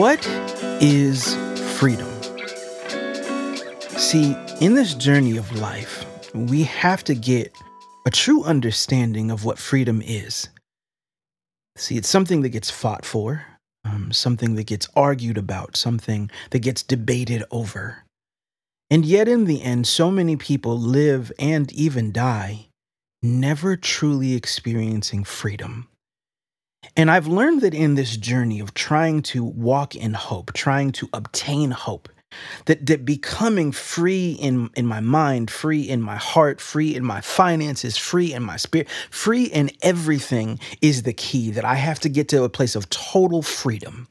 What is freedom? See, in this journey of life, we have to get a true understanding of what freedom is. See, it's something that gets fought for, um, something that gets argued about, something that gets debated over. And yet, in the end, so many people live and even die never truly experiencing freedom. And I've learned that in this journey of trying to walk in hope, trying to obtain hope, that, that becoming free in, in my mind, free in my heart, free in my finances, free in my spirit, free in everything is the key, that I have to get to a place of total freedom.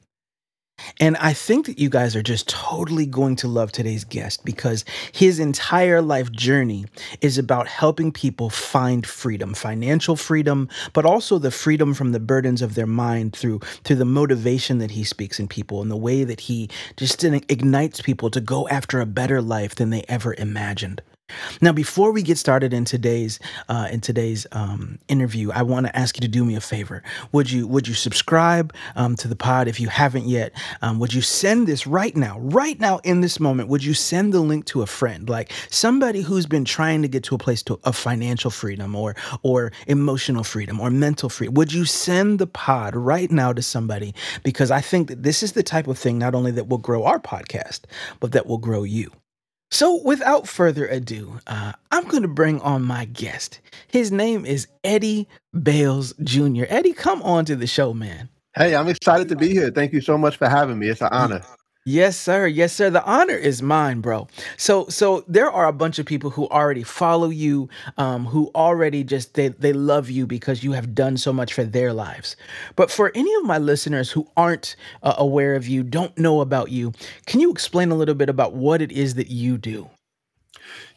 And I think that you guys are just totally going to love today's guest because his entire life journey is about helping people find freedom, financial freedom, but also the freedom from the burdens of their mind through through the motivation that he speaks in people and the way that he just ignites people to go after a better life than they ever imagined. Now, before we get started in today's uh, in today's um, interview, I want to ask you to do me a favor. Would you would you subscribe um, to the pod if you haven't yet? Um, would you send this right now, right now in this moment? Would you send the link to a friend, like somebody who's been trying to get to a place to, of financial freedom or or emotional freedom or mental freedom? Would you send the pod right now to somebody? Because I think that this is the type of thing not only that will grow our podcast, but that will grow you. So, without further ado, uh, I'm going to bring on my guest. His name is Eddie Bails Jr. Eddie, come on to the show, man. Hey, I'm excited to be here. Thank you so much for having me. It's an honor. Yes, sir. Yes, sir. The honor is mine, bro. So, so there are a bunch of people who already follow you, um, who already just they they love you because you have done so much for their lives. But for any of my listeners who aren't uh, aware of you, don't know about you, can you explain a little bit about what it is that you do?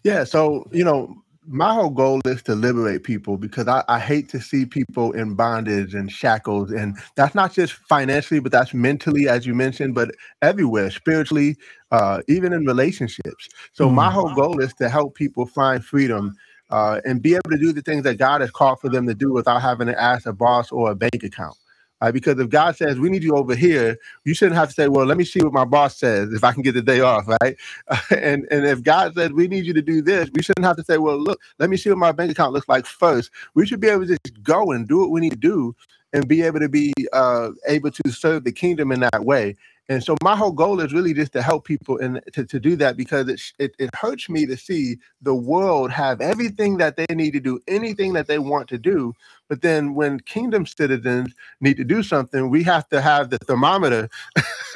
Yeah. So, you know, my whole goal is to liberate people because I, I, hate to see people in bondage and shackles. And that's not just financially, but that's mentally, as you mentioned, but everywhere, spiritually, uh, even in relationships. So, mm. my whole goal is to help people find freedom uh, and be able to do the things that God has called for them to do without having to ask a boss or a bank account. Right? Because if God says we need you over here, you shouldn't have to say, "Well, let me see what my boss says if I can get the day off." Right? and and if God says we need you to do this, we shouldn't have to say, "Well, look, let me see what my bank account looks like first. We should be able to just go and do what we need to do and be able to be uh, able to serve the kingdom in that way. And so my whole goal is really just to help people and to, to do that because it, it, it hurts me to see the world have everything that they need to do, anything that they want to do. But then when kingdom citizens need to do something, we have to have the thermometer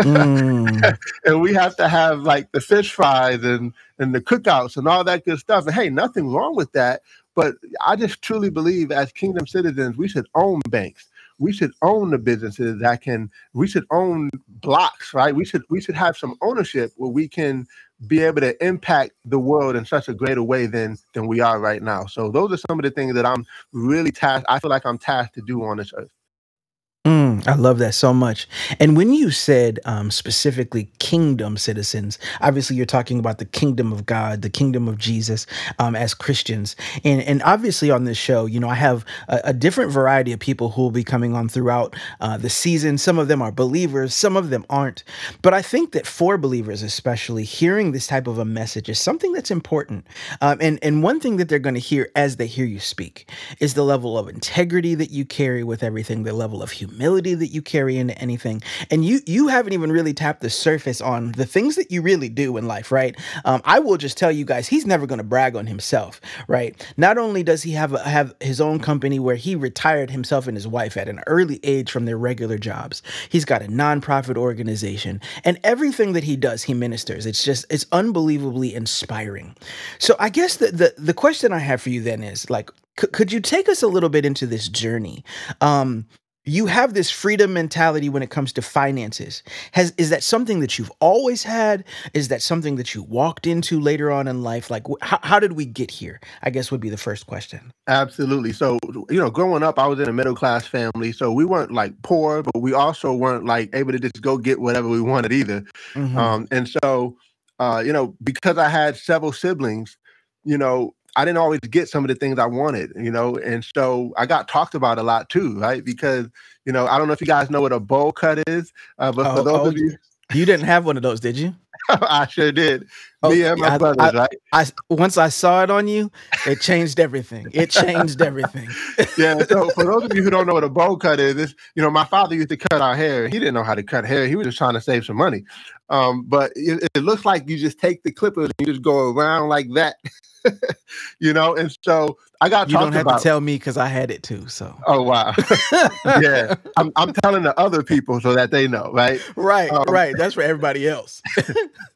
mm. and we have to have like the fish fries and, and the cookouts and all that good stuff. And hey, nothing wrong with that. But I just truly believe as kingdom citizens, we should own banks we should own the businesses that can we should own blocks right? We should we should have some ownership where we can be able to impact the world in such a greater way than than we are right now. So those are some of the things that i'm really tasked i feel like i'm tasked to do on this earth Mm, I love that so much. And when you said um, specifically kingdom citizens, obviously you're talking about the kingdom of God, the kingdom of Jesus um, as Christians. And, and obviously on this show, you know, I have a, a different variety of people who will be coming on throughout uh, the season. Some of them are believers, some of them aren't. But I think that for believers, especially, hearing this type of a message is something that's important. Um, and, and one thing that they're going to hear as they hear you speak is the level of integrity that you carry with everything, the level of humility humility that you carry into anything. And you you haven't even really tapped the surface on the things that you really do in life, right? Um, I will just tell you guys, he's never going to brag on himself, right? Not only does he have a, have his own company where he retired himself and his wife at an early age from their regular jobs. He's got a nonprofit organization, and everything that he does, he ministers. It's just it's unbelievably inspiring. So I guess the the, the question I have for you then is like could you take us a little bit into this journey um, you have this freedom mentality when it comes to finances. Has is that something that you've always had? Is that something that you walked into later on in life? Like how, how did we get here? I guess would be the first question. Absolutely. So you know growing up i was in a middle class family so we weren't like poor but we also weren't like able to just go get whatever we wanted either. Mm-hmm. um, and so uh, you know because i had several siblings you know I didn't always get some of the things I wanted, you know, and so I got talked about a lot too, right? Because you know, I don't know if you guys know what a bowl cut is, uh, but oh, for those oh, of you, you didn't have one of those, did you? I sure did. Oh, Me and my I, brothers, I, right? I once I saw it on you, it changed everything. It changed everything. yeah. So for those of you who don't know what a bowl cut is, this you know, my father used to cut our hair. He didn't know how to cut hair. He was just trying to save some money. Um, but it, it looks like you just take the clippers and you just go around like that. you know, and so I got. You don't have about, to tell me because I had it too. So. Oh wow. yeah, I'm, I'm telling the other people so that they know, right? Right, um, right. That's for everybody else.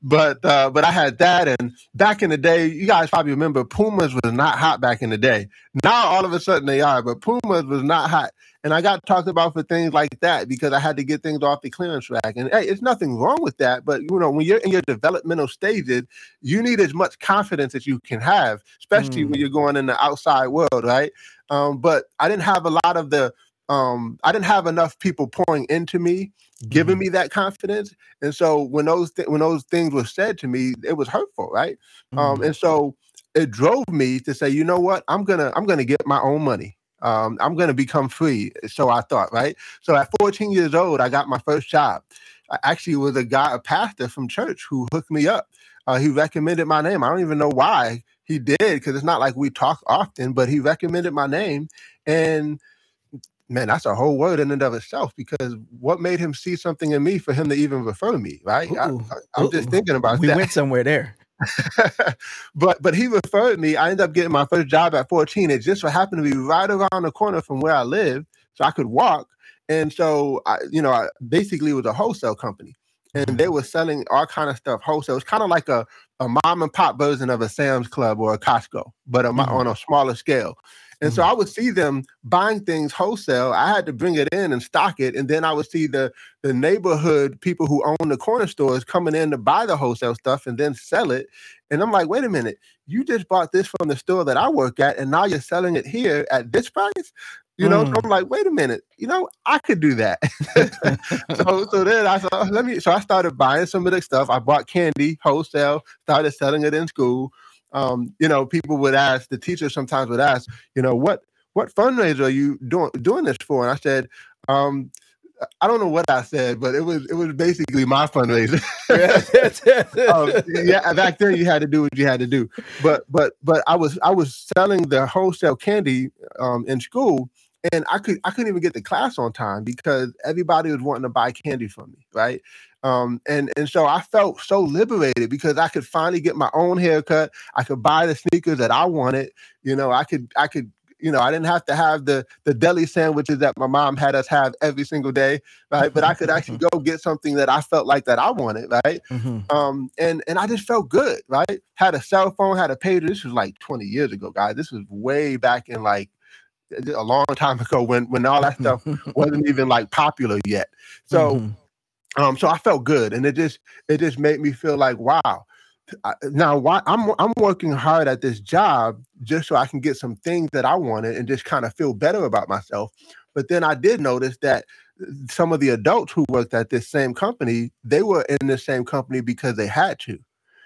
But uh, but I had that, and back in the day, you guys probably remember Pumas was not hot back in the day. Now all of a sudden they are, but Pumas was not hot. And I got talked about for things like that because I had to get things off the clearance rack. And hey, it's nothing wrong with that. But you know, when you're in your developmental stages, you need as much confidence as you can have, especially mm. when you're going in the outside world, right? Um, but I didn't have a lot of the um, I didn't have enough people pouring into me, giving mm-hmm. me that confidence. And so when those th- when those things were said to me, it was hurtful, right? Um, mm-hmm. Um, and so it drove me to say, you know what, I'm gonna I'm gonna get my own money um, I'm going to become free. So I thought, right? So at 14 years old, I got my first job. I actually was a guy, a pastor from church who hooked me up. Uh, he recommended my name. I don't even know why he did because it's not like we talk often, but he recommended my name. And man, that's a whole word in and of itself because what made him see something in me for him to even refer me, right? Ooh, I, am just thinking about we that. We went somewhere there. but but he referred me. I ended up getting my first job at 14. It just so happened to be right around the corner from where I live, so I could walk. And so I, you know, I basically was a wholesale company, and they mm-hmm. were selling all kind of stuff wholesale. It's kind of like a a mom and pop version of a Sam's Club or a Costco, but a, mm-hmm. on a smaller scale. And so mm-hmm. I would see them buying things wholesale. I had to bring it in and stock it. And then I would see the the neighborhood people who own the corner stores coming in to buy the wholesale stuff and then sell it. And I'm like, wait a minute, you just bought this from the store that I work at, and now you're selling it here at this price. You know, mm. so I'm like, wait a minute, you know, I could do that. so so then I thought, let me so I started buying some of the stuff. I bought candy wholesale, started selling it in school um, you know, people would ask, the teachers sometimes would ask, you know, what what fundraiser are you doing doing this for? And I said, um, I don't know what I said, but it was it was basically my fundraiser. um, yeah, back then you had to do what you had to do. But but but I was I was selling the wholesale candy um, in school, and I could I couldn't even get to class on time because everybody was wanting to buy candy from me, right? Um, and and so I felt so liberated because I could finally get my own haircut. I could buy the sneakers that I wanted. You know, I could I could you know I didn't have to have the the deli sandwiches that my mom had us have every single day, right? But I could actually go get something that I felt like that I wanted, right? Mm-hmm. Um, and and I just felt good, right? Had a cell phone, had a pager. This was like 20 years ago, guys. This was way back in like a long time ago when when all that stuff wasn't even like popular yet. So mm-hmm. Um, so I felt good, and it just it just made me feel like wow. now, why I'm I'm working hard at this job just so I can get some things that I wanted and just kind of feel better about myself. But then I did notice that some of the adults who worked at this same company, they were in the same company because they had to.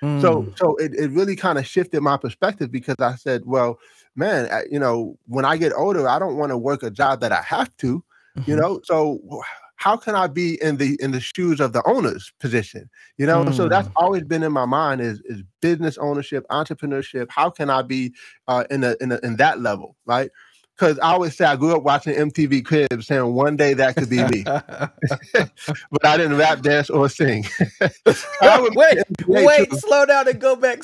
Mm. So so it, it really kind of shifted my perspective because I said, well, man, you know, when I get older, I don't want to work a job that I have to, mm-hmm. you know. So how can I be in the in the shoes of the owner's position? You know, mm. so that's mm. always been in my mind is is business ownership, entrepreneurship. How can I be uh, in a, in a, in that level, right? Because I always say I grew up watching MTV Cribs, saying one day that could be me, but I didn't rap, dance, or sing. wait, wait, too. slow down and go back.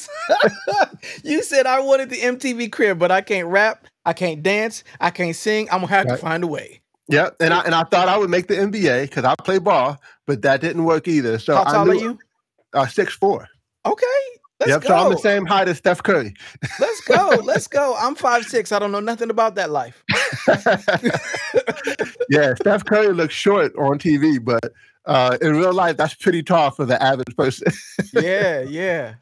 you said I wanted the MTV Crib, but I can't rap, I can't dance, I can't sing. I'm gonna have right. to find a way. Yeah, and I and I thought I would make the NBA because I play ball, but that didn't work either. So how tall knew, are you? Uh, six four. Okay. Let's yep, go. so I'm the same height as Steph Curry. Let's go. Let's go. I'm five six. I don't know nothing about that life. yeah, Steph Curry looks short on TV, but uh, in real life, that's pretty tall for the average person. yeah, yeah.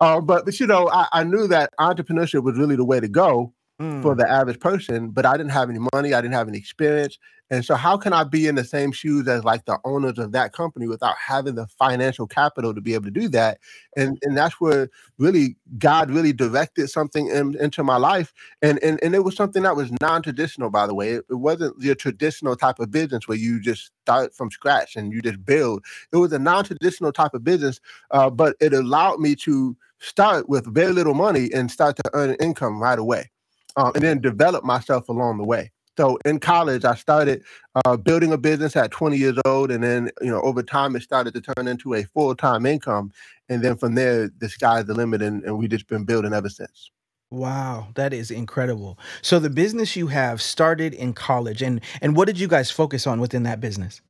Uh, but but you know, I, I knew that entrepreneurship was really the way to go for Mm. the average person, but I didn't have any money, I didn't have any experience. And so how can I be in the same shoes as like the owners of that company without having the financial capital to be able to do that? And and that's where really God really directed something in, into my life. And, and and it was something that was non-traditional, by the way. It, it wasn't your traditional type of business where you just start from scratch and you just build. It was a non-traditional type of business, uh, but it allowed me to start with very little money and start to earn an income right away uh, and then develop myself along the way. So in college, I started uh, building a business at 20 years old, and then you know over time it started to turn into a full time income, and then from there the sky's the limit, and, and we just been building ever since. Wow, that is incredible. So the business you have started in college, and and what did you guys focus on within that business?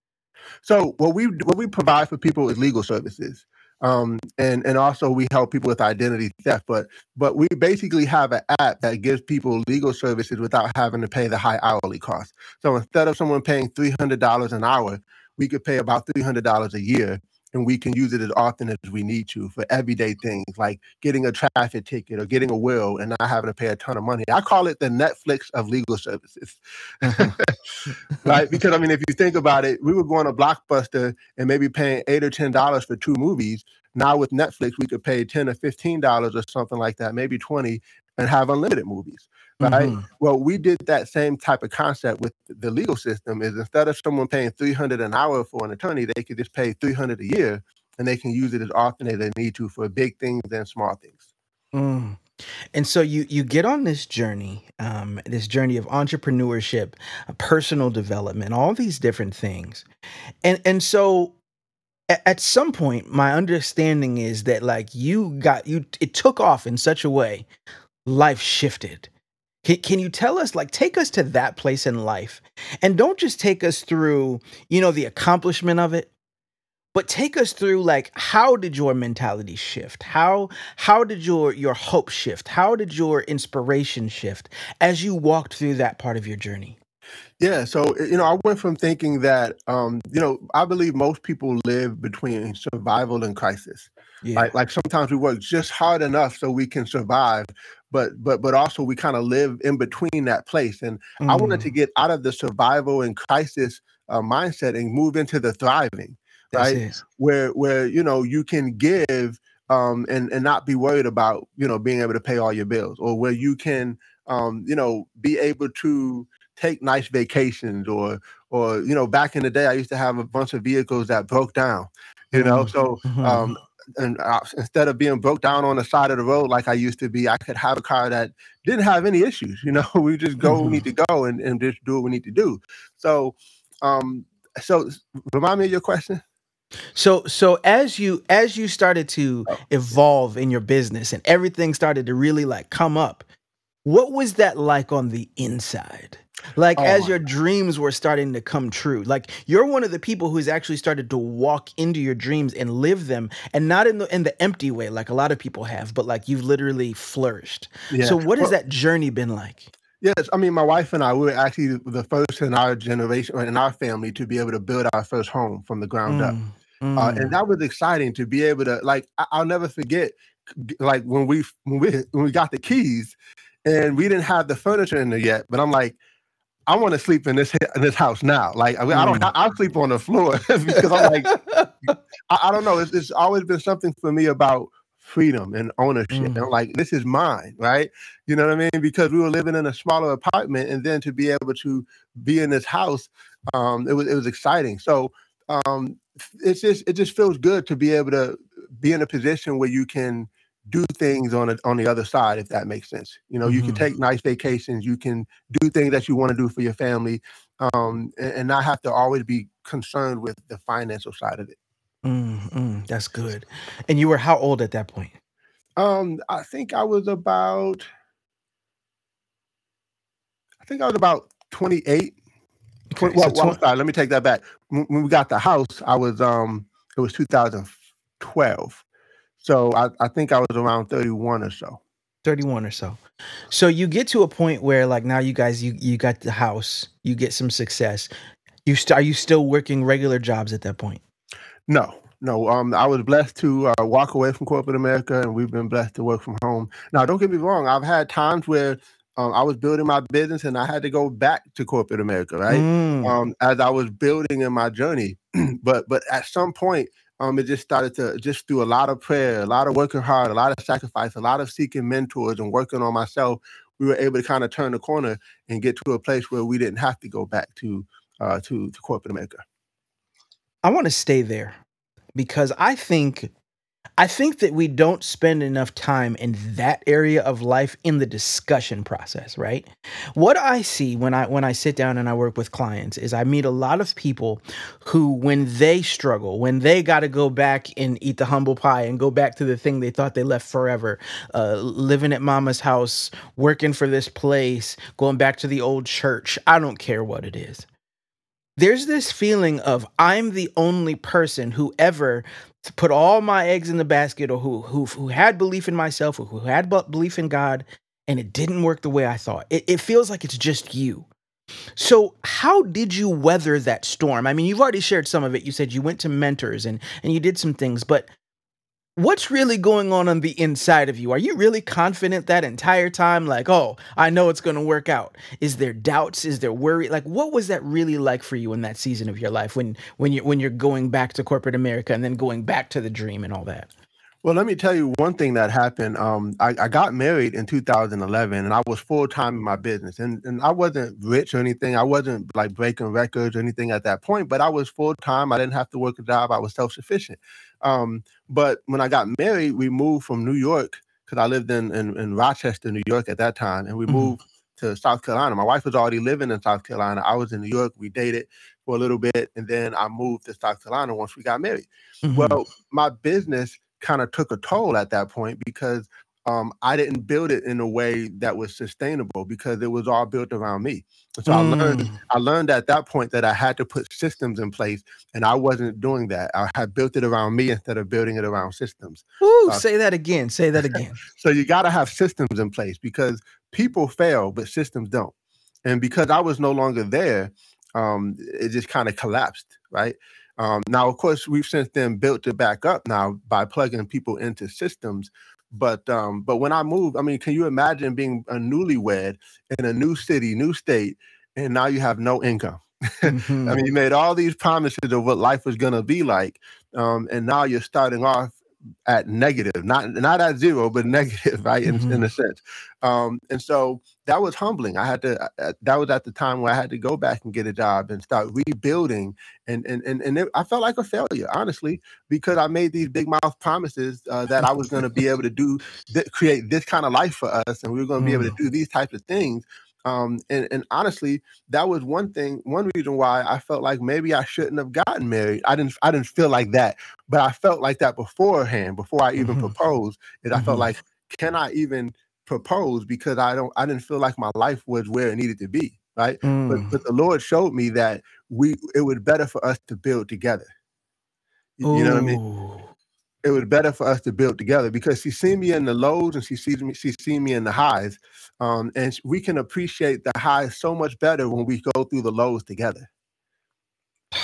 So what we what we provide for people is legal services. Um, and and also we help people with identity theft, but but we basically have an app that gives people legal services without having to pay the high hourly cost. So instead of someone paying three hundred dollars an hour, we could pay about three hundred dollars a year, and we can use it as often as we need to for everyday things like getting a traffic ticket or getting a will and not having to pay a ton of money. I call it the Netflix of legal services. right? Because I mean, if you think about it, we were going to Blockbuster and maybe paying eight or ten dollars for two movies. Now with Netflix, we could pay ten or fifteen dollars or something like that, maybe twenty, and have unlimited movies. Right. Mhm. Well, we did that same type of concept with the legal system. Is instead of someone paying three hundred an hour for an attorney, they could just pay three hundred a year, and they can use it as often as they need to for big things and small things. Mm. And so you you get on this journey, um, this journey of entrepreneurship, uh, personal development, all these different things, and and so at some point, my understanding is that like you got you it took off in such a way, life shifted. Can, can you tell us like take us to that place in life, and don't just take us through you know the accomplishment of it, but take us through like how did your mentality shift? How how did your your hope shift? How did your inspiration shift as you walked through that part of your journey? Yeah, so you know, I went from thinking that um, you know, I believe most people live between survival and crisis. yeah. Like like sometimes we work just hard enough so we can survive, but but but also we kind of live in between that place. And I wanted to Mm, get out of the survival and crisis uh, mindset and move into the thriving, right? Where where you know you can give um, and and not be worried about you know being able to pay all your bills, or where you can um, you know be able to take nice vacations or or you know back in the day i used to have a bunch of vehicles that broke down you know Mm, so mhm, um and uh, instead of being broke down on the side of the road like i used to be i could have a car that didn't have any issues you know we just go where we need to go and, and just do what we need to do. So um so remind me of your question? So so as you as you started to oh, evolve in your business and everything started to really like come up what was that like on the inside like oh as your dreams were starting to come true like you're one of the people who's actually started to walk into your dreams and live them and not in the in the empty way like a lot of people have but like you've literally flourished yeah so what has well that journey been like Yes, I mean, my wife and I, we were actually the first in our generation, in our family, to be able to build our first home from the ground up. mm, Uh, and mm, that was exciting to be able to, like, I- I'll never forget, like when we when we when we got the keys, and we didn't have the furniture in there yet. But I'm like, I want to sleep in this in this house now. Like, I, I don't, mm. I'll sleep on the floor because I'm like, I, I don't know. It's, it's always been something for me about freedom and ownership. And I'm Mm, like, this is mine, right? You know what I mean? Because we were living in a smaller apartment, and then to be able to be in this house, um, it was it was exciting. So um, it's just it just feels good to be able to be in a position where you can do things on a, on the other side, if that makes sense. You know, you can mhm, take nice vacations, you can do things that you want to do for your family, um, and, and not have to always be concerned with the financial side of it. mm, mm. that's good and you were how old at that point Um, I think I was about I think I was about 28. okay 20, so well, well, sorry, let me take that back. When, when we got the house, I was um it was 2012. So I, I think I was around 31 or so. 31 or so so you get to a point where like now you guys you you got the house you get some success you st- are you still working regular jobs at that point No, no. Um, I was blessed to uh, walk away from corporate America, and we've been blessed to work from home. Now, don't get me wrong. I've had times where um, I was building my business and I had to go back to corporate America, right? Mm. Um, as I was building in my journey. but but at some point, um, it just started to just through a lot of prayer, a lot of working hard, a lot of sacrifice, a lot of seeking mentors and working on myself. We were able to kind of turn the corner and get to a place where we didn't have to go back to uh, to, to corporate America. I want to stay there because I think I think that we don't spend enough time in that area of life in the discussion process, right? What I see when I when I sit down and I work with clients is I meet a lot of people who when they struggle, when they got to go back and eat the humble pie and go back to the thing they thought they left forever, uh, living at mama's house, working for this place, going back to the old church, I don't care what it is there's this feeling of I'm the only person who ever put all my eggs in the basket or who who who had belief in myself or who had belief in God and it didn't work the way I thought. It, it feels like it's just you. So how did you weather that storm? I mean, you've already shared some of it. You said you went to mentors and and you did some things, but what's really going on on the inside of you? Are you really confident that entire time? Like, oh, I know it's going to work out. Is there doubts? Is there worry? Like, what was that really like for you in that season of your life when when you when you're going back to corporate America and then going back to the dream and all that? Well, let me tell you one thing that happened. Um, I, I got married in 2011, and I was full time in my business, and and I wasn't rich or anything. I wasn't like breaking records or anything at that point, but I was full time. I didn't have to work a job. I was self sufficient. Um, but when I got married, we moved from New York because I lived in, in, in Rochester, New York at that time, and we mm-hmm. moved to South Carolina. My wife was already living in South Carolina. I was in New York. We dated for a little bit, and then I moved to South Carolina once we got married. Mm-hmm. Well, my business kind of took a toll at that point because um, I didn't build it in a way that was sustainable because it was all built around me. So mm. I learned mm. I learned at that point that I had to put systems in place, and I wasn't doing that. I had built it around me instead of building it around systems. Ooh, uh, say that again. Say that again. so you got to have systems in place because people fail, but systems don't. And because I was no longer there, um, it just kind of collapsed, right? Um, now, of course, we've since then built it back up now by plugging people into systems. But um, but when I moved, I mean, can you imagine being a newlywed in a new city, new state, and now you have no income? Mm-hmm. I mean, you made all these promises of what life was going to be like, um, and now you're starting off at negative, not not at zero, but negative, right? In, mm-hmm. in a sense. Um, and so that was humbling. I had to. Uh, that was at the time where I had to go back and get a job and start rebuilding. And and and and it, I felt like a failure, honestly, because I made these big mouth promises uh, that I was going to be able to do, th- create this kind of life for us, and we were going to mm. be able to mm. do these types of things. Um, and, and honestly, that was one thing, one reason why I felt like maybe I shouldn't have gotten married. I didn't, I didn't feel like that, but I felt like that beforehand, before I even mm-hmm. proposed. Is I mm-hmm. felt like, can I even propose because I don't, I didn't feel like my life was where it needed to be, right? Mm. But but the Lord showed me that we, it was better for us to build together. You, you know what I mean? It was better for us to build together because she's seen me in the lows and she sees me she's seen me in the highs um, and we can appreciate the highs so much better when we go through the lows together.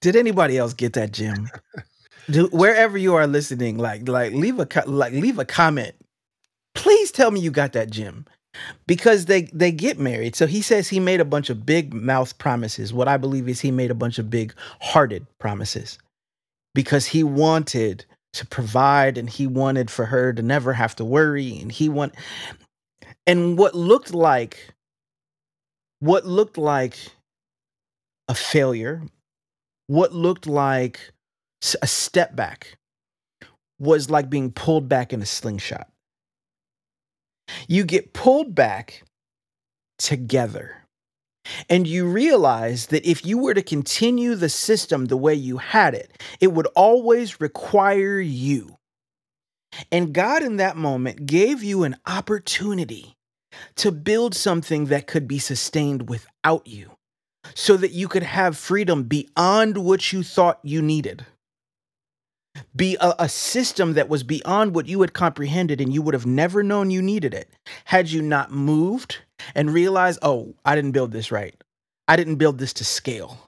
Did anybody else get that jim? Do, wherever you are listening like like leave a like leave a comment. Please tell me you got that jim because they they get married. So he says he made a bunch of big mouth promises. What i believe is he made a bunch of big hearted promises because he wanted to provide and he wanted for her to never have to worry and he want and what looked like what looked like a failure what looked like a step back was like being pulled back in a slingshot. You get pulled back together and you realize that if you were to continue the system the way you had it, it would always require you. And God, in that moment, gave you an opportunity to build something that could be sustained without you so that you could have freedom beyond what you thought you needed. Be a, a, system that was beyond what you had comprehended, and you would have never known you needed it had you not moved and realize, oh, I didn't build this right. I didn't build this to scale.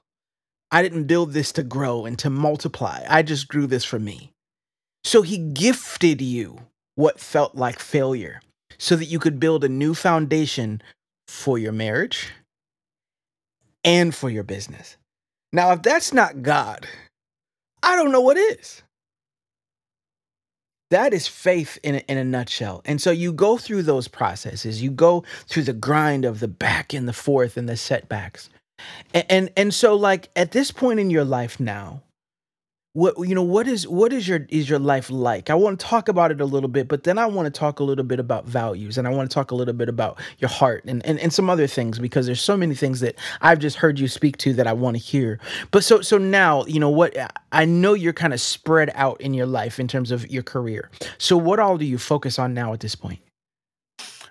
I didn't build this to grow and to multiply. I just grew this for me. So he gifted you what felt like failure so that you could build a new foundation for your marriage and for your business. Now, if that's not God, I don't know what is. That is faith in a, in a nutshell. And so you go through those processes. You go through the grind of the back and the forth and the setbacks. And, and and so like at this point in your life now, what you know what is what is your is your life like? I want to talk about it a little bit but then i want to talk a little bit about values and i want to talk a little bit about your heart and, and and some other things because there's so many things that i've just heard you speak to that i want to hear. But so so now you know what i know you're kind of spread out in your life in terms of your career. So what all do you focus on now at this point?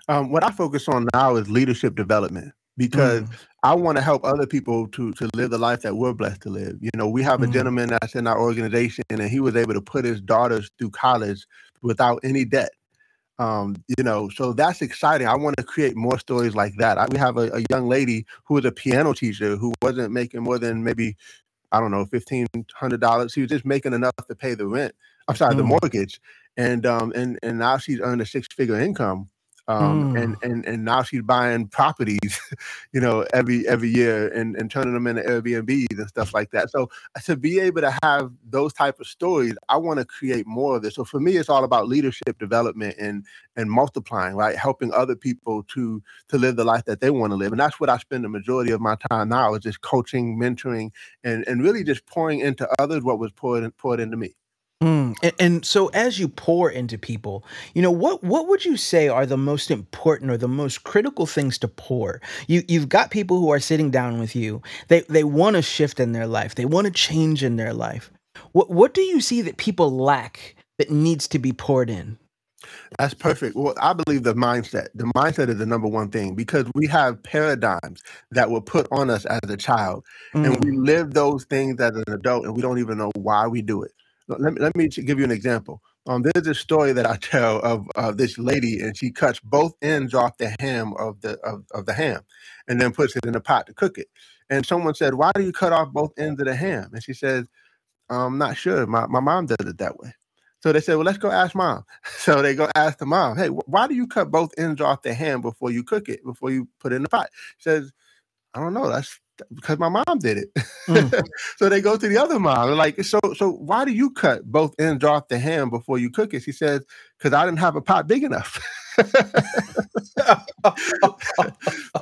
Um, what i focus on now is leadership development because mm. I want to help other people to to live the life that we're blessed to live. You know, we have a mm. gentleman that's in our organization, and he was able to put his daughters through college without any debt. Um, you know, so that's exciting. I want to create more stories like that. I, we have a, a young lady who was a piano teacher who wasn't making more than maybe I don't know fifteen hundred dollars. She was just making enough to pay the rent. I'm sorry, mm. the mortgage, and um, and and now she's earned a six figure income um, mm. and and and now she's buying properties, you know, every every year and and turning them into Airbnbs and stuff like that. So uh, to be able to have those type of stories, I want to create more of this. So for me, it's all about leadership development and and multiplying, right, helping other people to to live the life that they want to live, and that's what I spend the majority of my time now is just coaching, mentoring, and and really just pouring into others what was poured poured into me. Mm, and, and so as you pour into people, you know, what what would you say are the most important or the most critical things to pour? You you've got people who are sitting down with you. They they want to shift in their life. They want to change in their life. What what do you see that people lack that needs to be poured in? That's perfect. Well, I believe the mindset. The mindset is the number one thing because we have paradigms that were put on us as a child, and we mm. live those things as an adult, and we don't even know why we do it. Let me, let me give you an example. Um, there's a story that I tell of uh, this lady, and she cuts both ends off the ham of the of, of the ham, and then puts it in a pot to cook it. And someone said, "Why do you cut off both ends of the ham?" And she says, "I'm not sure. My my mom does it that way." So they said, "Well, let's go ask mom." So they go ask the mom, "Hey, why do you cut both ends off the ham before you cook it? Before you put it in the pot?" She says, "I don't know. That's because my mom did it. Mm. so they go to the other mom. They're like, so so why do you cut both ends off the ham before you cook it? She says, because I didn't have a pot big enough.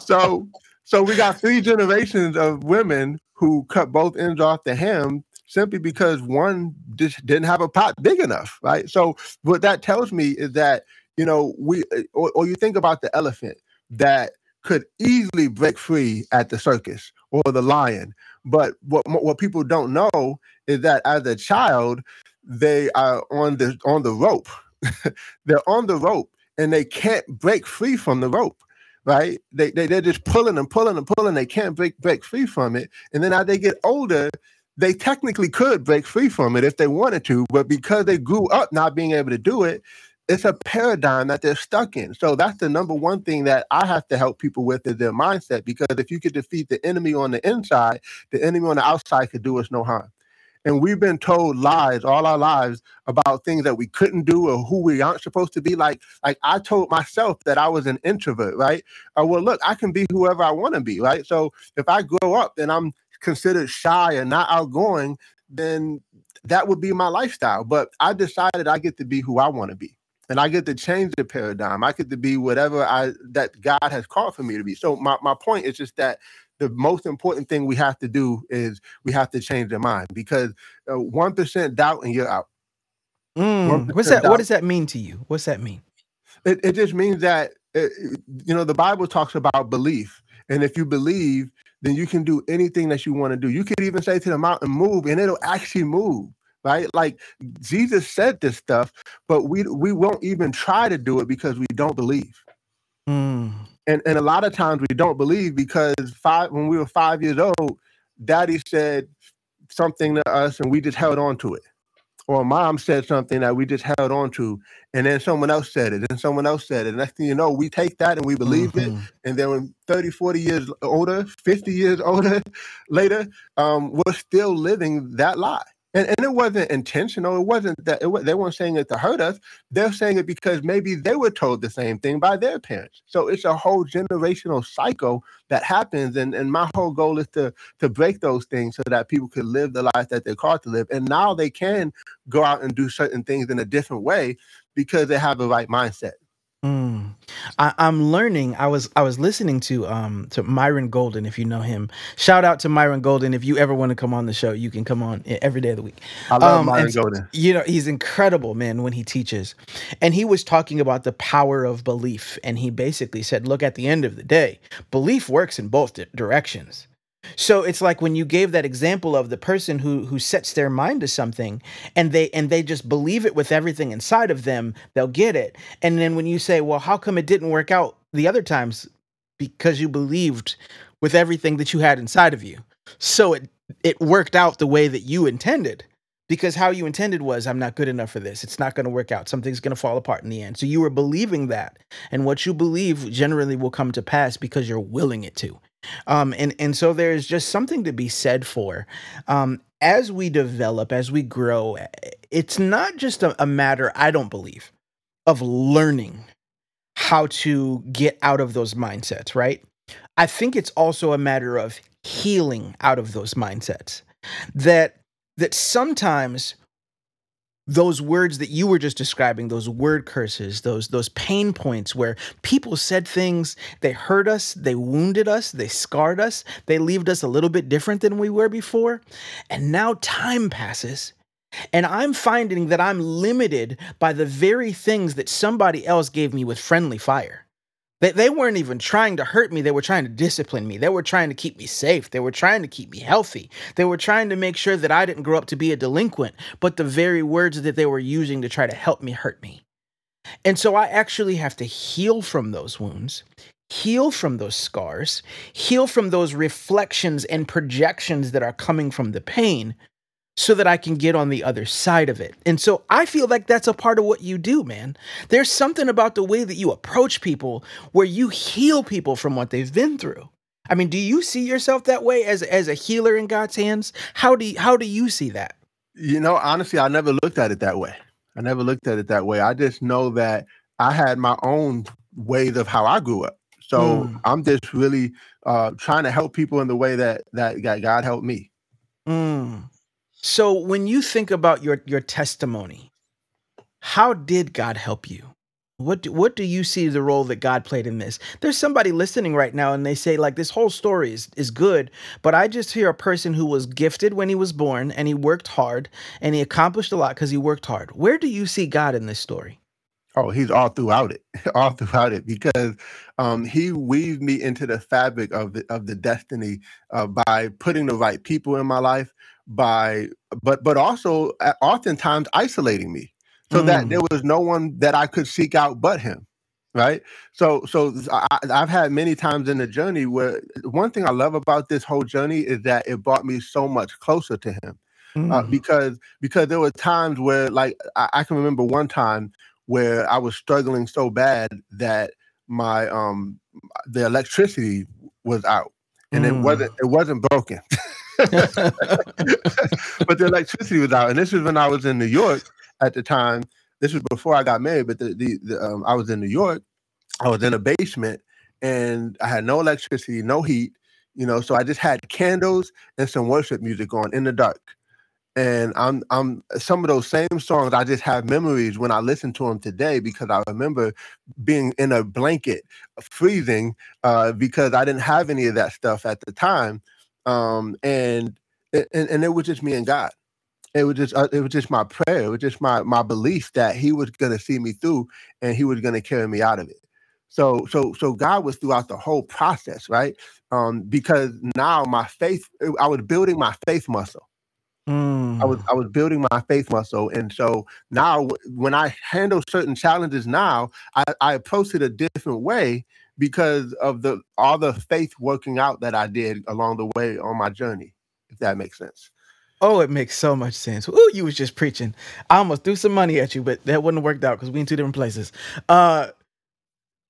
so so we got three generations of women who cut both ends off the ham simply because one just didn't have a pot big enough, right? So what that tells me is that you know we or, or you think about the elephant that could easily break free at the circus or the lion. But what what people don't know is that as a child, they are on the on the rope. they're on the rope and they can't break free from the rope. Right? They, they they're just pulling and pulling and pulling. They can't break break free from it. And then as they get older, they technically could break free from it if they wanted to, but because they grew up not being able to do it, it's a paradigm that they're stuck in. So that's the number one thing that I have to help people with is their mindset. Because if you could defeat the enemy on the inside, the enemy on the outside could do us no harm. And we've been told lies all our lives about things that we couldn't do or who we aren't supposed to be. Like, like I told myself that I was an introvert, right? Uh, well, look, I can be whoever I want to be, right? So if I grow up and I'm considered shy and not outgoing, then that would be my lifestyle. But I decided I get to be who I want to be and I get to change the paradigm. I get to be whatever I that God has called for me to be. So my, my point is just that the most important thing we have to do is we have to change their mind because uh, one uh, doubt and you're out. Mm, what's that? Doubt, what does that mean to you? What's that mean? It, it just means that it, uh, you know the Bible talks about belief, and if you believe, then you can do anything that you want to do. You could even say to the mountain, "Move," and it'll actually move right? Like Jesus said this stuff, but we we won't even try to do it because we don't believe. Mm. And and a lot of times we don't believe because five when we were five years old, daddy said something to us and we just held on to it. Or mom said something that we just held on to, and then someone else said it, and someone else said it. And next thing you know, we take that and we believe mm-hmm. it. And then when 30, 40 years older, 50 years older later, um, we're still living that lie And, and it wasn't intentional. It wasn't that it, they weren't saying it to hurt us. They're saying it because maybe they were told the same thing by their parents. So it's a whole generational cycle that happens. And, and my whole goal is to to break those things so that people can live the life that they're called to live. And now they can go out and do certain things in a different way because they have the right mindset. Mm. I, I'm learning. I was I was listening to um to Myron Golden, if you know him. Shout out to Myron Golden. If you ever want to come on the show, you can come on every day of the week. I love um, Myron Golden. You know he's incredible, man, when he teaches. And he was talking about the power of belief, and he basically said, "Look, at the end of the day, belief works in both directions." So it's like when you gave that example of the person who who sets their mind to something and they and they just believe it with everything inside of them, they'll get it. And then when you say, "Well, how come it didn't work out the other times?" Because you believed with everything that you had inside of you. So it it worked out the way that you intended. Because how you intended was, I'm not good enough for this. It's not going to work out. Something's going to fall apart in the end. So you were believing that. And what you believe generally will come to pass because you're willing it to. Um, and and so there's just something to be said for um, as we develop, as we grow. It's not just a, a matter, I don't believe, of learning how to get out of those mindsets, right? I think it's also a matter of healing out of those mindsets. That that sometimes those words that you were just describing those word curses those those pain points where people said things they hurt us they wounded us they scarred us they left us a little bit different than we were before. And now time passes and i'm finding that i'm limited by the very things that somebody else gave me with friendly fire they, they weren't even trying to hurt me. They were trying to discipline me. They were trying to keep me safe. They were trying to keep me healthy. They were trying to make sure that I didn't grow up to be a delinquent, but the very words that they were using to try to help me hurt me. And so I actually have to heal from those wounds, heal from those scars, heal from those reflections and projections that are coming from the pain so that I can get on the other side of it. And so I feel like that's a part of what you do, man. There's something about the way that you approach people where you heal people from what they've been through. I mean, do you see yourself that way as as a healer in God's hands? How do you, how do you see that? You know, honestly, I never looked at it that way. I never looked at it that way. I just know that I had my own ways of how I grew up. So mm. I'm just really uh, trying to help people in the way that that God helped me. Mm. So when you think about your your testimony, how did God help you? What do, what do you see the role that God played in this? There's somebody listening right now and they say like this whole story is is good, but I just hear a person who was gifted when he was born and he worked hard and he accomplished a lot cuz he worked hard. Where do you see God in this story? Oh, he's all throughout it, all throughout it, because um, he weaved me into the fabric of the of the destiny uh, by putting the right people in my life, by but but also uh, oftentimes isolating me so mm. that there was no one that I could seek out but him right so so I, have had many times in the journey where one thing i love about this whole journey is that it brought me so much closer to him uh, mm. uh, because because there were times where like I, I, can remember one time where i was struggling so bad that my um the electricity was out and mm. it wasn't it wasn't broken but the electricity was out, and this was when I was in New York at the time. This was before I got married, but the, the, the um, I was in New York. I was in a basement, and I had no electricity, no heat. You know, so I just had candles and some worship music on in the dark. And I'm I'm some of those same songs. I just have memories when I listen to them today because I remember being in a blanket, freezing, uh, because I didn't have any of that stuff at the time um, and and and it was just me and God. It was just uh, it was just my prayer. It was just my my belief that He was going to see me through, and He was going to carry me out of it. So so so God was throughout the whole process, right? Um, because now my faith, I was building my faith muscle. Mm. I was I was building my faith muscle, and so now when I handle certain challenges now, I, I approach it a different way because of the all the faith working out that I did along the way on my journey, if that makes sense. Oh, it makes so much sense. Ooh, you was just preaching. I almost threw some money at you, but that wouldn't have worked out because we in two different places. Uh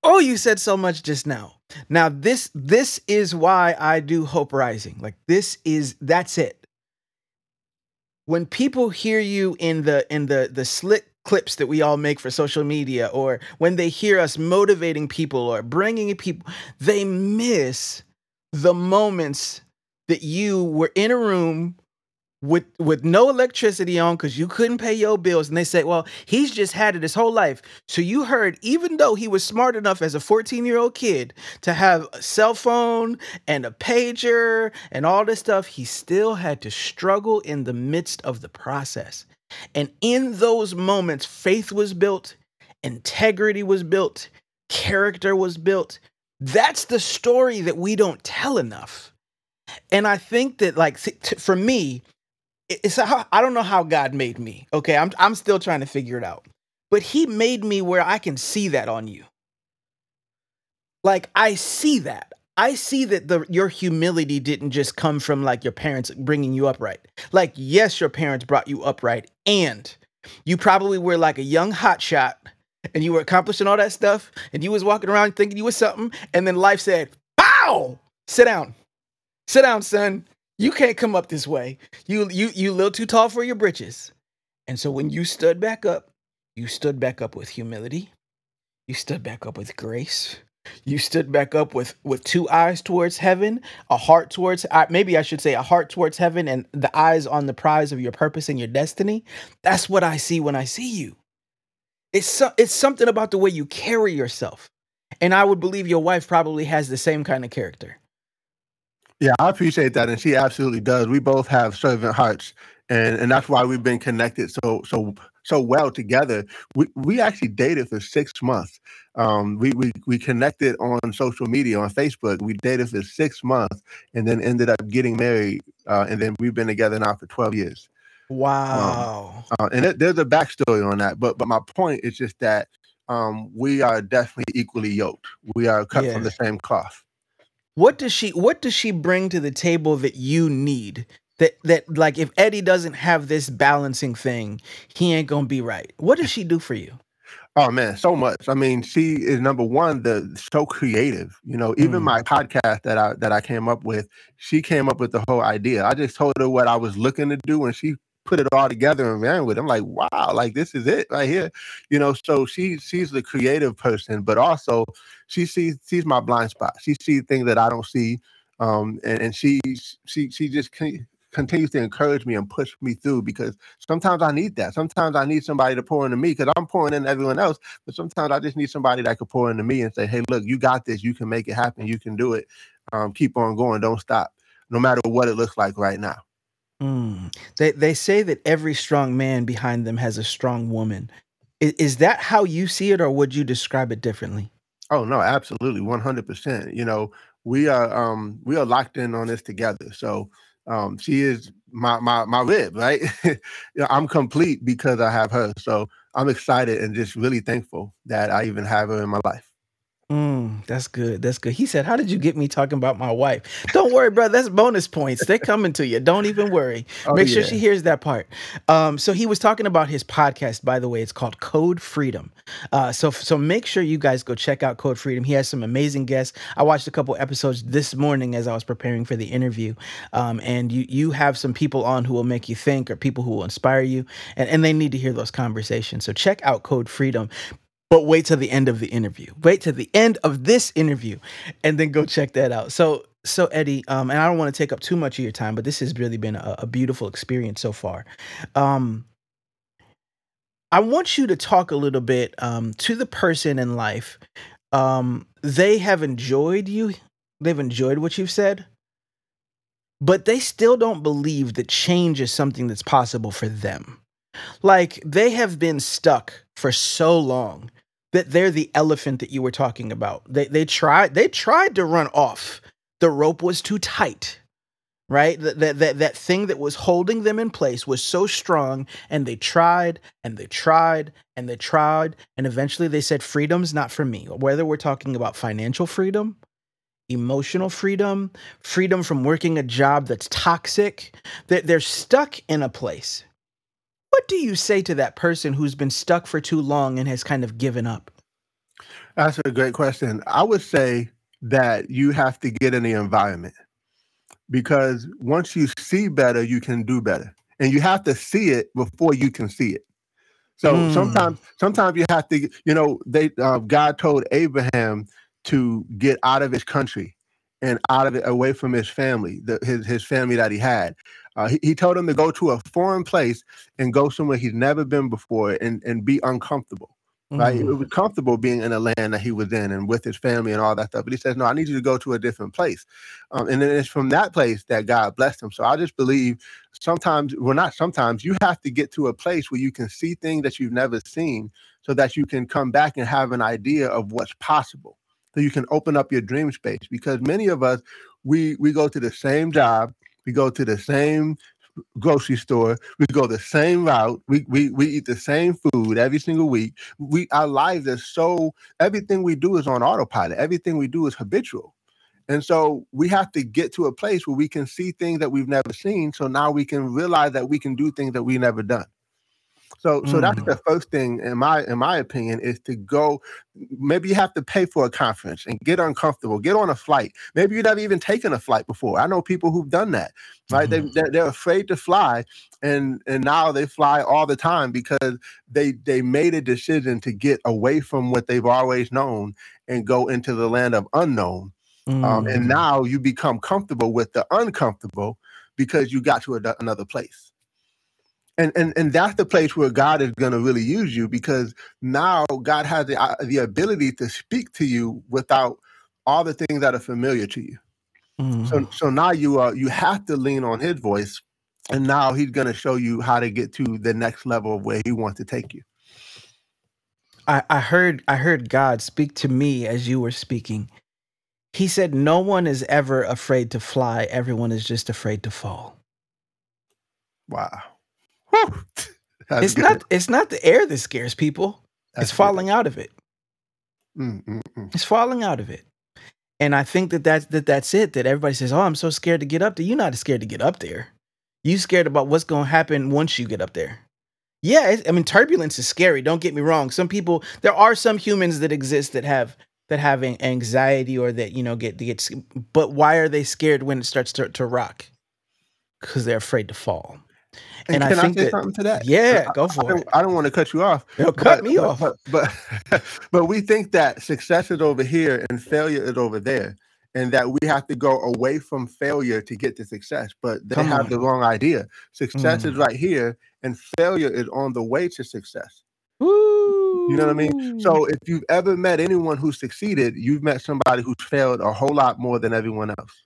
oh, you said so much just now. Now this this is why I do Hope Rising. Like this is that's it. when people hear you in the in the the slick clips that we all make for social media or when they hear us motivating people or bringing people they miss the moments that you were in a room with with no electricity on because you couldn't pay your bills and they say well he's just had it his whole life. So you heard even though he was smart enough as a 14 year old kid to have a cell phone and a pager and all this stuff he still had to struggle in the midst of the process and in those moments faith was built integrity was built character was built that's the story that we don't tell enough and i think that like for me it's a, I don't know how God made me. Okay, I'm I'm still trying to figure it out. But he made me where I can see that on you. Like I see that. I see that the your humility didn't just come from like your parents bringing you up right. Like yes, your parents brought you up right and you probably were like a young hotshot and you were accomplishing all that stuff and you was walking around thinking you was something and then life said, "Pow! Sit down. Sit down, son you can't come up this way. You you you little too tall for your britches. And so when you stood back up, you stood back up with humility. You stood back up with grace. You stood back up with with two eyes towards heaven, a heart towards maybe I should say a heart towards heaven and the eyes on the prize of your purpose and your destiny. That's what I see when I see you. It's so, it's something about the way you carry yourself. And I would believe your wife probably has the same kind of character. Yeah, I appreciate that, and she absolutely does. We both have servant hearts, and and that's why we've been connected so so so well together. We we actually dated for six months. Um, we we we connected on social media on Facebook. We dated for six months, and then ended up getting married. Uh, and then we've been together now for twelve years. Um, wow. Um, uh, and it, there's a backstory on that, but but my point is just that um, we are definitely equally yoked. We are cut yeah. from the same cloth. What does she what does she bring to the table that you need? That that like if Eddie doesn't have this balancing thing, he ain't gonna be right. What does she do for you? Oh man, so much. I mean, she is number one, the so creative. You know, even mm. my podcast that I that I came up with, she came up with the whole idea. I just told her what I was looking to do, and she put it all together and ran with it. I'm like, wow, like this is it right here. You know, so she she's the creative person, but also she sees sees my blind spot. She sees things that I don't see. Um, and, and she she she just continues to encourage me and push me through because sometimes I need that. Sometimes I need somebody to pour into me because I'm pouring in everyone else. But sometimes I just need somebody that could pour into me and say, "Hey, look, you got this. You can make it happen. You can do it. Um, keep on going. Don't stop, no matter what it looks like right now." Mm. They they say that every strong man behind them has a strong woman. Is, is that how you see it, or would you describe it differently? Oh no, absolutely, one hundred percent. You know, we are um we are locked in on this together. So um she is my my my rib, right? I'm complete because I have her. So I'm excited and just really thankful that I even have her in my life. Mm, that's good. That's good. He said, How did you get me talking about my wife? Don't worry, bro. That's bonus points. They're coming to you. Don't even worry. Oh, Make sure she hears that part. Um, so he was talking about his podcast, by the way. It's called Code Freedom. Uh, so so make sure you guys go check out Code Freedom. He has some amazing guests. I watched a couple episodes this morning as I was preparing for the interview. Um, and you you have some people on who will make you think or people who will inspire you. And, and they need to hear those conversations. So check out Code Freedom. But wait till the end of the interview. Wait till the end of this interview, and then go check that out. So, so Eddie, um, and I don't want to take up too much of your time, but this has really been a, a beautiful experience so far. Um, I want you to talk a little bit um, to the person in life. Um, they have enjoyed you. They've enjoyed what you've said, but they still don't believe that change is something that's possible for them. Like they have been stuck for so long that they're the elephant that you were talking about. They they tried they tried to run off. The rope was too tight. Right? That, that that that thing that was holding them in place was so strong and they tried and they tried and they tried and eventually they said freedom's not for me. Whether we're talking about financial freedom, emotional freedom, freedom from working a job that's toxic, that they're stuck in a place what do you say to that person who's been stuck for too long and has kind of given up? That's a great question. I would say that you have to get in the environment because once you see better, you can do better. and you have to see it before you can see it. So mm. sometimes, sometimes you have to, you know, they uh, God told Abraham to get out of his country and out of it, away from his family, the, his his family that he had. Uh, he, he told him to go to a foreign place and go somewhere he's never been before and and be uncomfortable. Right, mm-hmm. it was comfortable being in a land that he was in and with his family and all that stuff. But he says, "No, I need you to go to a different place," um, and then it's from that place that God blessed him. So I just believe sometimes, well, not sometimes, you have to get to a place where you can see things that you've never seen, so that you can come back and have an idea of what's possible. So you can open up your dream space because many of us we we go to the same job, we go to the same grocery store. We go the same route. We we we eat the same food every single week. We our lives are so everything we do is on autopilot. Everything we do is habitual. And so we have to get to a place where we can see things that we've never seen. So now we can realize that we can do things that we never done. So so mm. that's the first thing in my in my opinion is to go. Maybe you have to pay for a conference and get uncomfortable. Get on a flight. Maybe you've never even taken a flight before. I know people who've done that. Right? Mm-hmm. They they're, they're afraid to fly, and and now they fly all the time because they they made a decision to get away from what they've always known and go into the land of unknown. Mm. Um, and mm. now you become comfortable with the uncomfortable because you got to a, another place and and and that's the place where God is going to really use you because now God has the uh, the ability to speak to you without all the things that are familiar to you. Mm. So so now you are you have to lean on His voice, and now He's going to show you how to get to the next level of where He wants to take you. I, I heard I heard God speak to me as you were speaking. He said, "No one is ever afraid to fly. Everyone is just afraid to fall." Wow it's good. not it's not the air that scares people. That's it's falling good. out of it. Mm, mm, mm. It's falling out of it. And I think that that's that that's it. That everybody says, "Oh, I'm so scared to get up there." You're not scared to get up there. You scared about what's going to happen once you get up there. Yeah, I mean, turbulence is scary. Don't get me wrong. Some people, there are some humans that exist that have that have anxiety or that you know get get. But why are they scared when it starts to, to rock? Because they're afraid to fall. And, and can I, I say that, something to that? Yeah, go for I, I it. I don't want to cut you off. Cut me off. But, but but we think that success is over here and failure is over there, and that we have to go away from failure to get to success. But they Come have on. the wrong idea. Success mm. is right here, and failure is on the way to success. Ooh. You know what I mean? So if you've ever met anyone who succeeded, you've met somebody who's failed a whole lot more than everyone else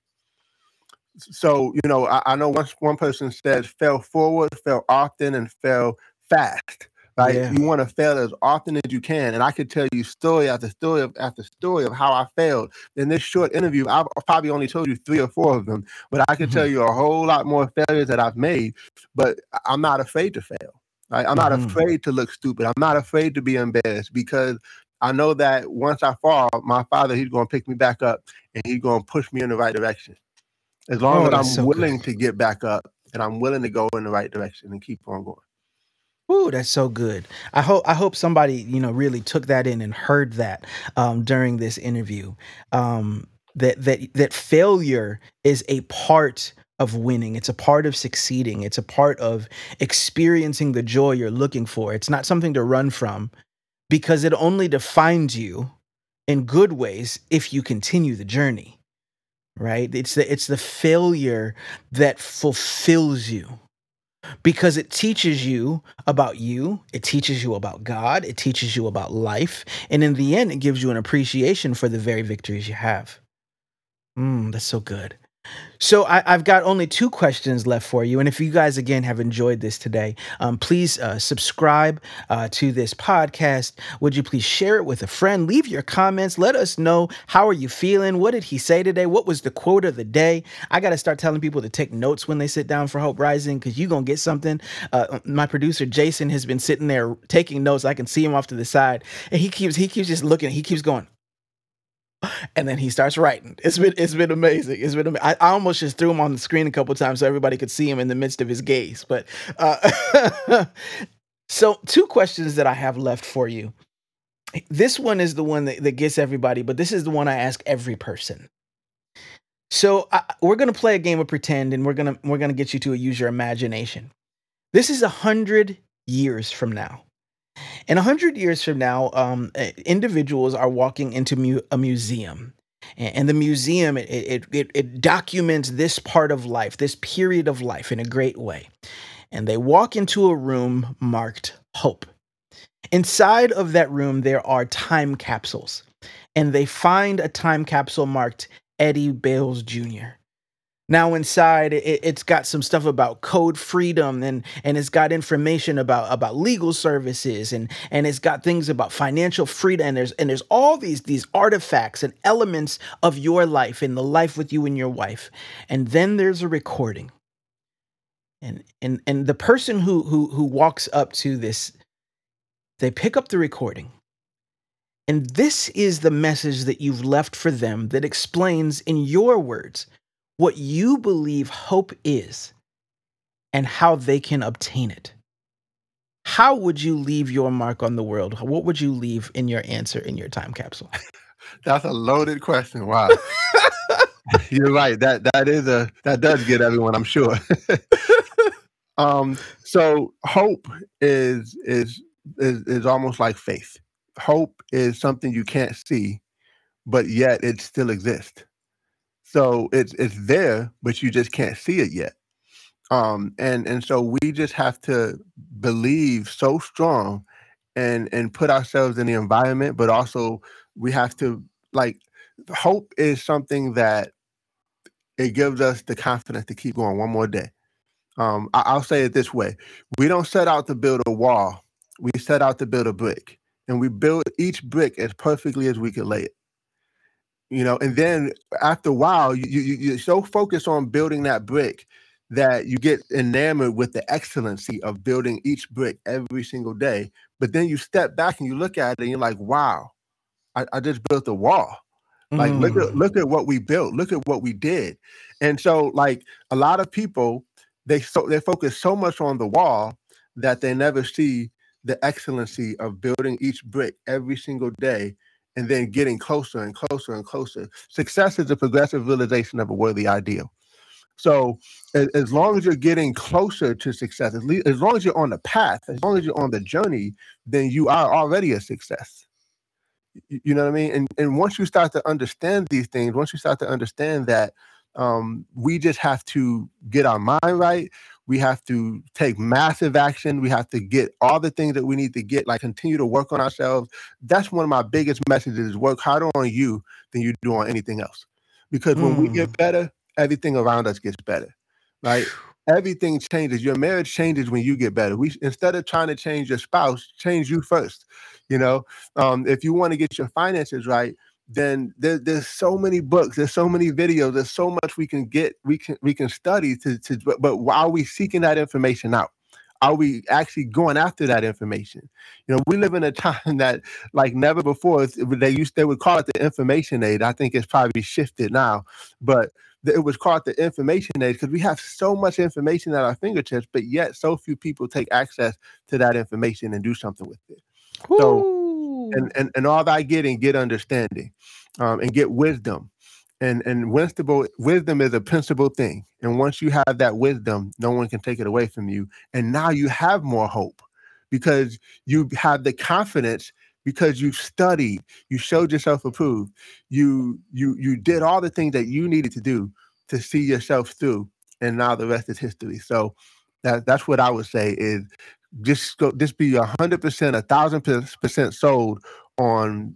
so you know I, I, know once one person says fail forward fail often and fail fast right yeah. you want to fail as often as you can and i could tell you story after story after story of how i failed in this short interview i've probably only told you three or four of them but i could mm-hmm. tell you a whole lot more failures that i've made but i'm not afraid to fail right i'm not mm-hmm. afraid to look stupid i'm not afraid to be embarrassed because I know that once I fall, my father, he's going to pick me back up and he's going to push me in the right direction. As long oh, as I'm so willing good. to get back up and I'm willing to go in the right direction and keep on going. Ooh, that's so good. I hope I hope somebody you know really took that in and heard that um, during this interview. Um, that that that failure is a part of winning. It's a part of succeeding. It's a part of experiencing the joy you're looking for. It's not something to run from because it only defines you in good ways if you continue the journey right? It's the it's the failure that fulfills you because it teaches you about you it teaches you about god it teaches you about life and in the end it gives you an appreciation for the very victories you have. Mm, that's so good so I, have got only two questions left for you, and if you guys again have enjoyed this today, um, please uh, subscribe uh, to this podcast. Would you please share it with a friend? Leave your comments. Let us know how are you feeling. What did he say today? What was the quote of the day? I got to start telling people to take notes when they sit down for Hope Rising because you're gonna get something. Uh, my producer Jason has been sitting there taking notes. I can see him off to the side, and he keeps he keeps just looking. He keeps going and then he starts writing. It's been it's been amazing. It's been I, I almost just threw him on the screen a couple times so everybody could see him in the midst of his gaze. But uh, so two questions that I have left for you. This one is the one that, that gets everybody, but this is the one I ask every person. So I, we're gonna play a game of pretend, and we're gonna we're gonna get you to use your imagination. This is a hundred years from now. In a hundred years from now, um, individuals are walking into mu- a museum, and the museum it, it it it documents this part of life, this period of life, in a great way. And they walk into a room marked hope. Inside of that room, there are time capsules, and they find a time capsule marked Eddie Bails Jr. Now inside, it, has got some stuff about code freedom, and and it's got information about about legal services, and and it's got things about financial freedom, and there's and there's all these these artifacts and elements of your life and the life with you and your wife, and then there's a recording, and and and the person who who who walks up to this they pick up the recording. And this is the message that you've left for them that explains in your words what you believe hope is and how they can obtain it. How would you leave your mark on the world? What would you leave in your answer in your time capsule? That's a loaded question. Wow. You're right. That that is a that does get everyone, I'm sure. um so hope is is is, is almost like faith. Hope is something you can't see, but yet it still exists. So it's it's there, but you just can't see it yet. Um, and and so we just have to believe so strong and and put ourselves in the environment, but also we have to like hope is something that it gives us the confidence to keep going one more day. Um, I, I'll say it this way: we don't set out to build a wall we set out to build a brick and we build each brick as perfectly as we could lay it you know and then after a while you, you you're so focused on building that brick that you get enamored with the excellency of building each brick every single day but then you step back and you look at it and you're like wow i, I just built a wall like mm. look at mm. look at what we built look at what we did and so like a lot of people they so they focus so much on the wall that they never see the excellency of building each brick every single day and then getting closer and closer and closer. Success is a progressive realization of a worthy ideal. So as, as long as you're getting closer to success, as, le- as long as you're on the path, as long as you're on the journey, then you are already a success. You, you know what I mean? And and once you start to understand these things, once you start to understand that um, we just have to get our mind right, we have to take massive action. We have to get all the things that we need to get, like continue to work on ourselves. That's one of my biggest messages is work harder on you than you do on anything else. Because when mm. we get mm. better, everything around us gets better. Right? Everything changes. Your marriage changes when you get better. We instead of trying to change your spouse, change you first. You know, um, if you want to get your finances right, then there, there's so many books there's so many videos there's so much we can get we can we can study to, to but, are we seeking that information out? Are we actually going after that information? You know we live in a time that like never before they used they would call it the information age. I think it's probably shifted now but it was called the information age because we have so much information at our fingertips but yet so few people take access to that information and do something with it. Ooh. so and, and and all that getting get understanding um, and get wisdom. And and wisdom wisdom is a principal thing. And once you have that wisdom no one can take it away from you. And now you have more hope because you have the confidence because you studied you showed yourself approved you you you did all the things that you needed to do to see yourself through and now the rest is history. So that that's what i would say is just go just be a hundred percent, a thousand percent sold on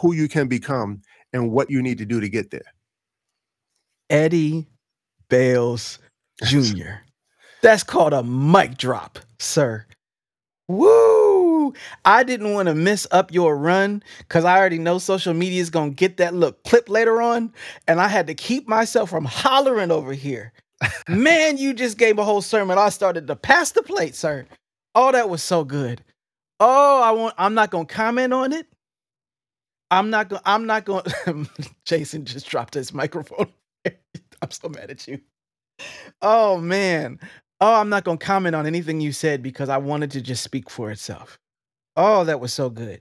who you can become and what you need to do to get there. Eddie Bails Jr. That's called a mic drop, sir. Woo! I didn't want to mess up your run because I already know social media is going to get that little clip later on. And I had to keep myself from hollering over here. Man, you just gave a whole sermon. I started to pass the plate, sir. Oh, that was so good. Oh, I want I'm not gonna comment on it. I'm not gonna I'm not gonna Jason just dropped his microphone. I'm so mad at you. Oh man. Oh, I'm not gonna comment on anything you said because I wanted to just speak for itself. Oh, that was so good.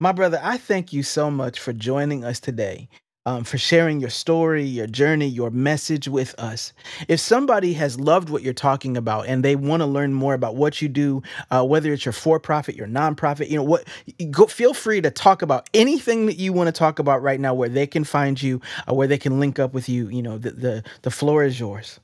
My brother, I thank you so much for joining us today um, for sharing your story, your journey, your message with us. If somebody has loved what you're talking about and they want to learn more about what you do, uh, whether it's your for-profit, your nonprofit, you know what, go, feel free to talk about anything that you want to talk about right now, where they can find you, uh, where they can link up with you. You know, the the, the floor is yours.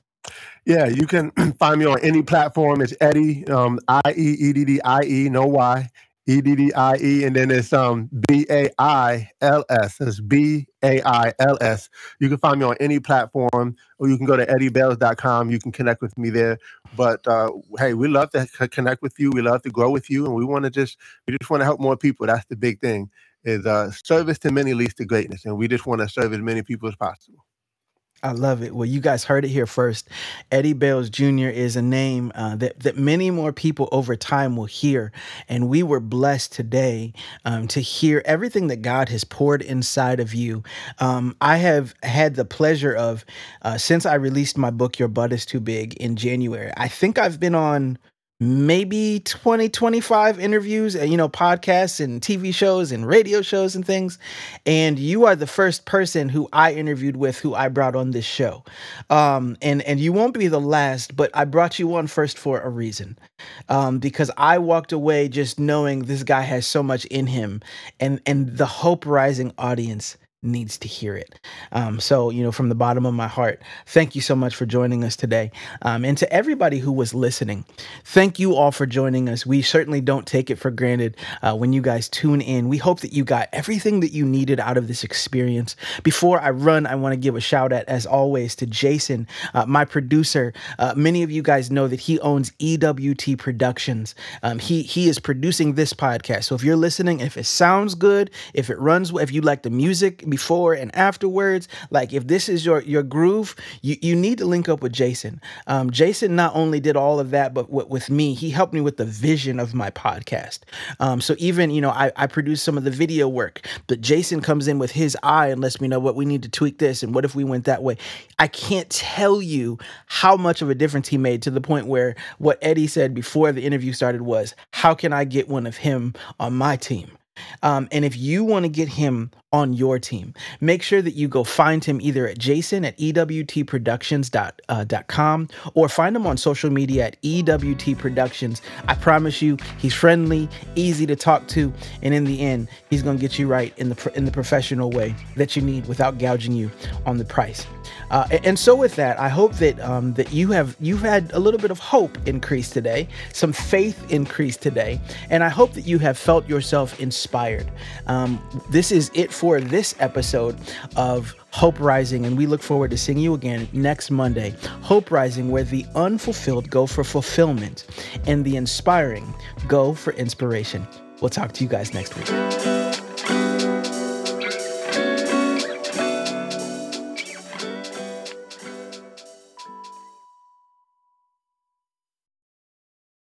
Yeah, you can find me on any platform. It's Eddie, um, I E E D D I E, no Y, E D D I E, and then it's um B A I L S. It's B A I L S. You can find me on any platform, or you can go to eddiebails.com. You can connect with me there. But uh, hey, we love to connect with you. We love to grow with you, and we want to just we just want to help more people. That's the big thing. Is uh, service to many leads to greatness, and we just want to serve as many people as possible. I love it. Well, you guys heard it here first. Eddie Bails Jr. is a name uh, that that many more people over time will hear, and we were blessed today um, to hear everything that God has poured inside of you. Um, I have had the pleasure of uh, since I released my book, Your Butt Is Too Big, in January. I think I've been on maybe 20 25 interviews and you know podcasts and tv shows and radio shows and things. And you are the first person who i interviewed with who i brought on this show. Um, and and you won't be the last but i brought you on first for a reason. Um, because i walked away just knowing this guy has so much in him and and the hope rising audience needs to hear it. Um, so, you know, from the bottom of my heart, thank you so much for joining us today. Um, and to everybody who was listening, thank you all for joining us. We certainly don't take it for granted uh, when you guys tune in. We hope that you got everything that you needed out of this experience. Before I run, I want to give a shout out, as always, to Jason, uh, my producer. Uh, many of you guys know that he owns EWT Productions. Um, he he is producing this podcast. So if you're listening, if it sounds good, if it runs, if you like the music before and afterwards. Like if this is your your groove, you, you need to link up with Jason. Um, Jason not only did all of that, but w- with me, he helped me with the vision of my podcast. Um, so even you know I, I produce some of the video work, but Jason comes in with his eye and lets me know what we need to tweak this and what if we went that way. I can't tell you how much of a difference he made to the point where what Eddie said before the interview started was, "How can I get one of him on my team?" Um, and if you want to get him on your team, make sure that you go find him either at jason at ewtproductions.com uh, or find him on social media at EWT Productions. I promise you, he's friendly, easy to talk to, and in the end, he's going to get you right in the in the professional way that you need without gouging you on the price. Uh, and so with that, I hope that um, that you have you've had a little bit of hope increase today, some faith increase today, and I hope that you have felt yourself inspired. Um, this is it for this episode of Hope Rising, and we look forward to seeing you again next Monday. Hope Rising, where the unfulfilled go for fulfillment and the inspiring go for inspiration. We'll talk to you guys next week.